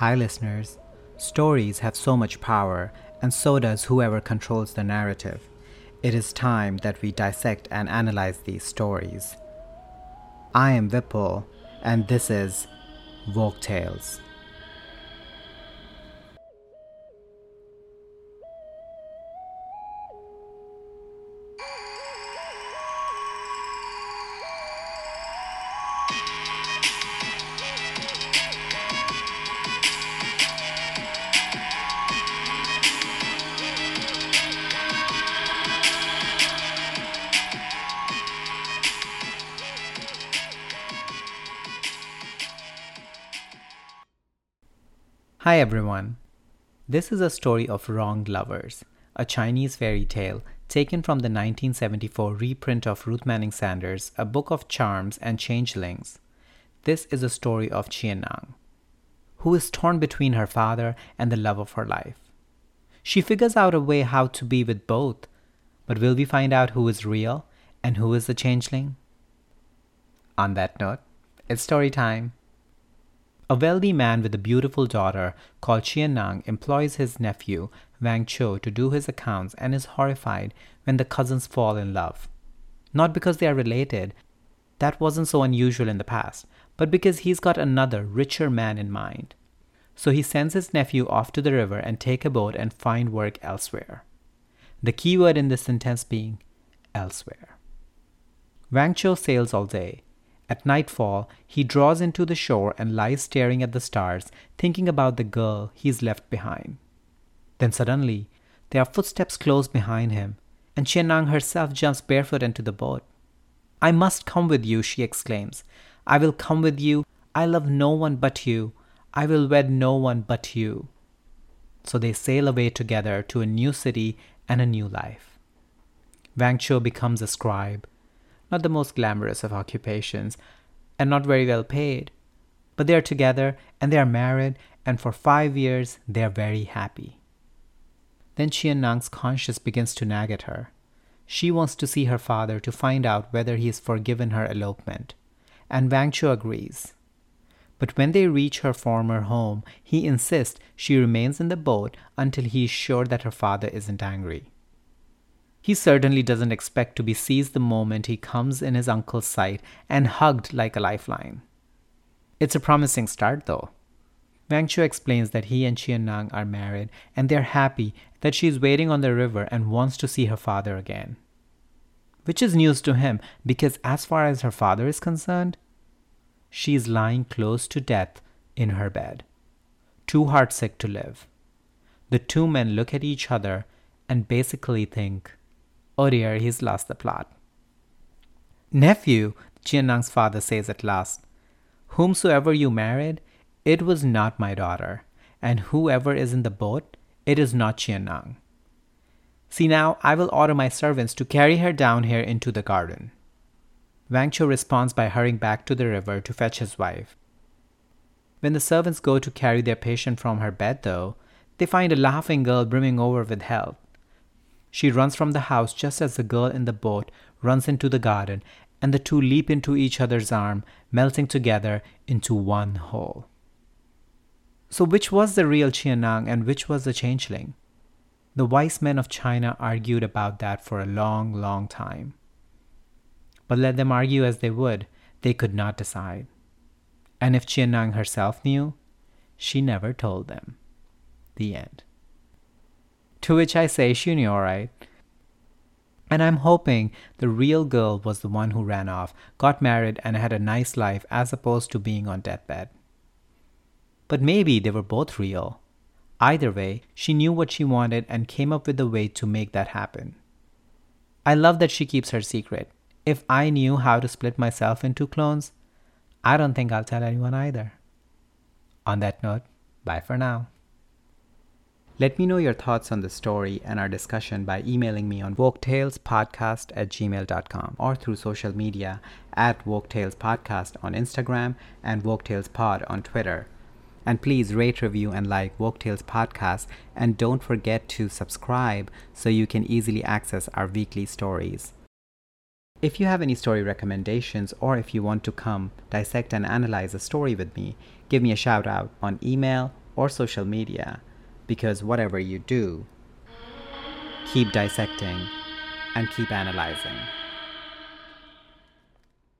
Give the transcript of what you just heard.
Hi, listeners. Stories have so much power, and so does whoever controls the narrative. It is time that we dissect and analyze these stories. I am Vipul, and this is Woke Tales. Hi everyone. This is a story of wronged lovers, a Chinese fairy tale taken from the 1974 reprint of Ruth Manning Sanders' A Book of Charms and Changelings. This is a story of Chien-Nang, who is torn between her father and the love of her life. She figures out a way how to be with both, but will we find out who is real and who is the changeling? On that note, it's story time. A wealthy man with a beautiful daughter called Chien-Nang employs his nephew, Wang Cho, to do his accounts and is horrified when the cousins fall in love. Not because they are related, that wasn't so unusual in the past, but because he's got another, richer man in mind. So he sends his nephew off to the river and take a boat and find work elsewhere. The key word in this sentence being elsewhere. Wang Cho sails all day at nightfall, he draws into the shore and lies staring at the stars, thinking about the girl he's left behind. Then suddenly, there are footsteps close behind him, and Chien-Nang herself jumps barefoot into the boat. I must come with you, she exclaims. I will come with you. I love no one but you. I will wed no one but you. So they sail away together to a new city and a new life. Wang Cho becomes a scribe, not the most glamorous of occupations, and not very well paid. But they are together and they are married, and for five years they are very happy. Then Chien-Nang's conscience begins to nag at her. She wants to see her father to find out whether he has forgiven her elopement, and Wang Cho agrees. But when they reach her former home, he insists she remains in the boat until he is sure that her father isn't angry. He certainly doesn't expect to be seized the moment he comes in his uncle's sight and hugged like a lifeline. It's a promising start, though. Wang Cho explains that he and Chien-Nang are married and they're happy that she's waiting on the river and wants to see her father again. Which is news to him because, as far as her father is concerned, she's lying close to death in her bed, too heartsick to live. The two men look at each other and basically think, Oh dear, he's lost the plot. Nephew, Chien-Nang's father says at last, whomsoever you married, it was not my daughter, and whoever is in the boat, it is not Chien-Nang. See now, I will order my servants to carry her down here into the garden. Wang Cho responds by hurrying back to the river to fetch his wife. When the servants go to carry their patient from her bed, though, they find a laughing girl brimming over with health. She runs from the house just as the girl in the boat runs into the garden, and the two leap into each other's arm, melting together into one whole. So, which was the real Chien-Nang and which was the changeling? The wise men of China argued about that for a long, long time. But let them argue as they would, they could not decide. And if Chien-Nang herself knew, she never told them. The end. To which I say, she knew all right. And I'm hoping the real girl was the one who ran off, got married, and had a nice life as opposed to being on deathbed. But maybe they were both real. Either way, she knew what she wanted and came up with a way to make that happen. I love that she keeps her secret. If I knew how to split myself into clones, I don't think I'll tell anyone either. On that note, bye for now. Let me know your thoughts on the story and our discussion by emailing me on woketalespodcast at gmail.com or through social media at woketalespodcast on Instagram and woketalespod on Twitter. And please rate, review, and like Woketales Podcast, and don't forget to subscribe so you can easily access our weekly stories. If you have any story recommendations or if you want to come dissect and analyze a story with me, give me a shout out on email or social media because whatever you do, keep dissecting and keep analyzing.